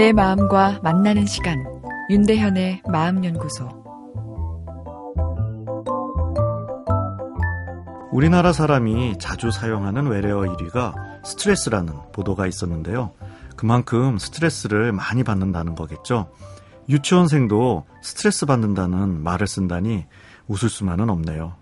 내 마음과 만나는 시간 윤대현의 마음연구소 우리나라 사람이 자주 사용하는 외래어 1위가 스트레스라는 보도가 있었는데요. 그만큼 스트레스를 많이 받는다는 거겠죠. 유치원생도 스트레스 받는다는 말을 쓴다니 웃을 수만은 없네요.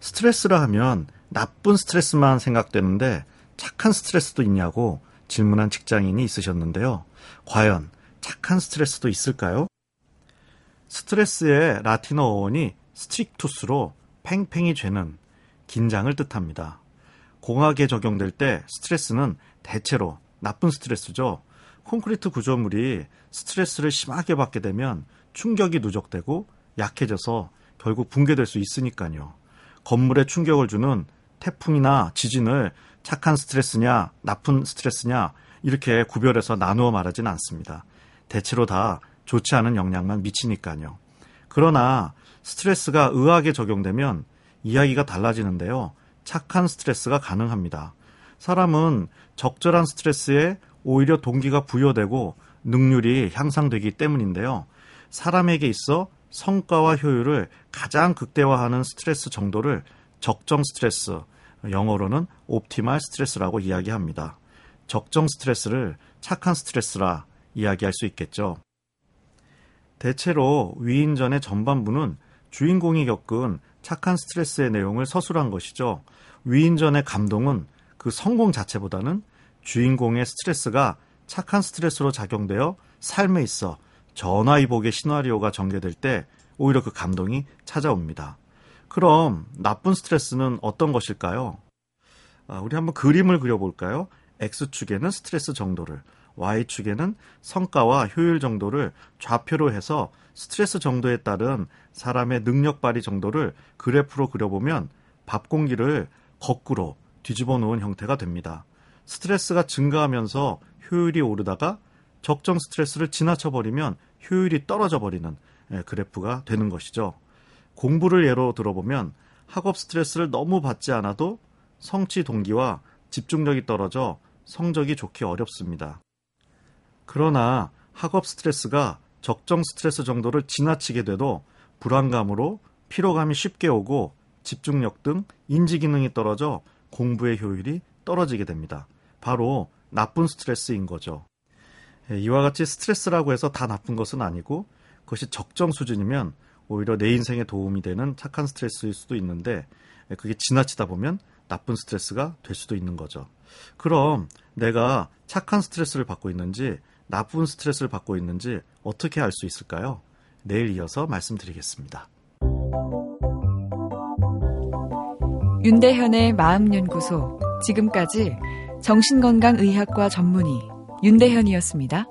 스트레스라 하면 나쁜 스트레스만 생각되는데 착한 스트레스도 있냐고 질문한 직장인이 있으셨는데요. 과연 착한 스트레스도 있을까요? 스트레스의 라틴어 어원이 strictus로 팽팽히 죄는 긴장을 뜻합니다. 공학에 적용될 때 스트레스는 대체로 나쁜 스트레스죠. 콘크리트 구조물이 스트레스를 심하게 받게 되면 충격이 누적되고 약해져서 결국 붕괴될 수 있으니까요. 건물에 충격을 주는 태풍이나 지진을 착한 스트레스냐, 나쁜 스트레스냐, 이렇게 구별해서 나누어 말하진 않습니다. 대체로 다 좋지 않은 영향만 미치니까요. 그러나 스트레스가 의학에 적용되면 이야기가 달라지는데요. 착한 스트레스가 가능합니다. 사람은 적절한 스트레스에 오히려 동기가 부여되고 능률이 향상되기 때문인데요. 사람에게 있어 성과와 효율을 가장 극대화하는 스트레스 정도를 적정 스트레스, 영어로는 옵티말 스트레스라고 이야기합니다. 적정 스트레스를 착한 스트레스라 이야기할 수 있겠죠. 대체로 위인전의 전반부는 주인공이 겪은 착한 스트레스의 내용을 서술한 것이죠. 위인전의 감동은 그 성공 자체보다는 주인공의 스트레스가 착한 스트레스로 작용되어 삶에 있어 전화위복의 시나리오가 전개될 때 오히려 그 감동이 찾아옵니다. 그럼 나쁜 스트레스는 어떤 것일까요? 아, 우리 한번 그림을 그려볼까요? X축에는 스트레스 정도를, Y축에는 성과와 효율 정도를 좌표로 해서 스트레스 정도에 따른 사람의 능력 발휘 정도를 그래프로 그려보면 밥 공기를 거꾸로 뒤집어 놓은 형태가 됩니다. 스트레스가 증가하면서 효율이 오르다가 적정 스트레스를 지나쳐 버리면 효율이 떨어져 버리는 예, 그래프가 되는 것이죠. 공부를 예로 들어보면 학업 스트레스를 너무 받지 않아도 성취 동기와 집중력이 떨어져 성적이 좋기 어렵습니다. 그러나 학업 스트레스가 적정 스트레스 정도를 지나치게 돼도 불안감으로 피로감이 쉽게 오고 집중력 등 인지 기능이 떨어져 공부의 효율이 떨어지게 됩니다. 바로 나쁜 스트레스인 거죠. 예, 이와 같이 스트레스라고 해서 다 나쁜 것은 아니고 그것이 적정 수준이면 오히려 내 인생에 도움이 되는 착한 스트레스일 수도 있는데 예, 그게 지나치다 보면 나쁜 스트레스가 될 수도 있는 거죠. 그럼 내가 착한 스트레스를 받고 있는지 나쁜 스트레스를 받고 있는지 어떻게 알 수 있을까요? 내일 이어서 말씀드리겠습니다. 윤대현의 마음연구소 지금까지 정신건강의학과 전문의 윤대현이었습니다.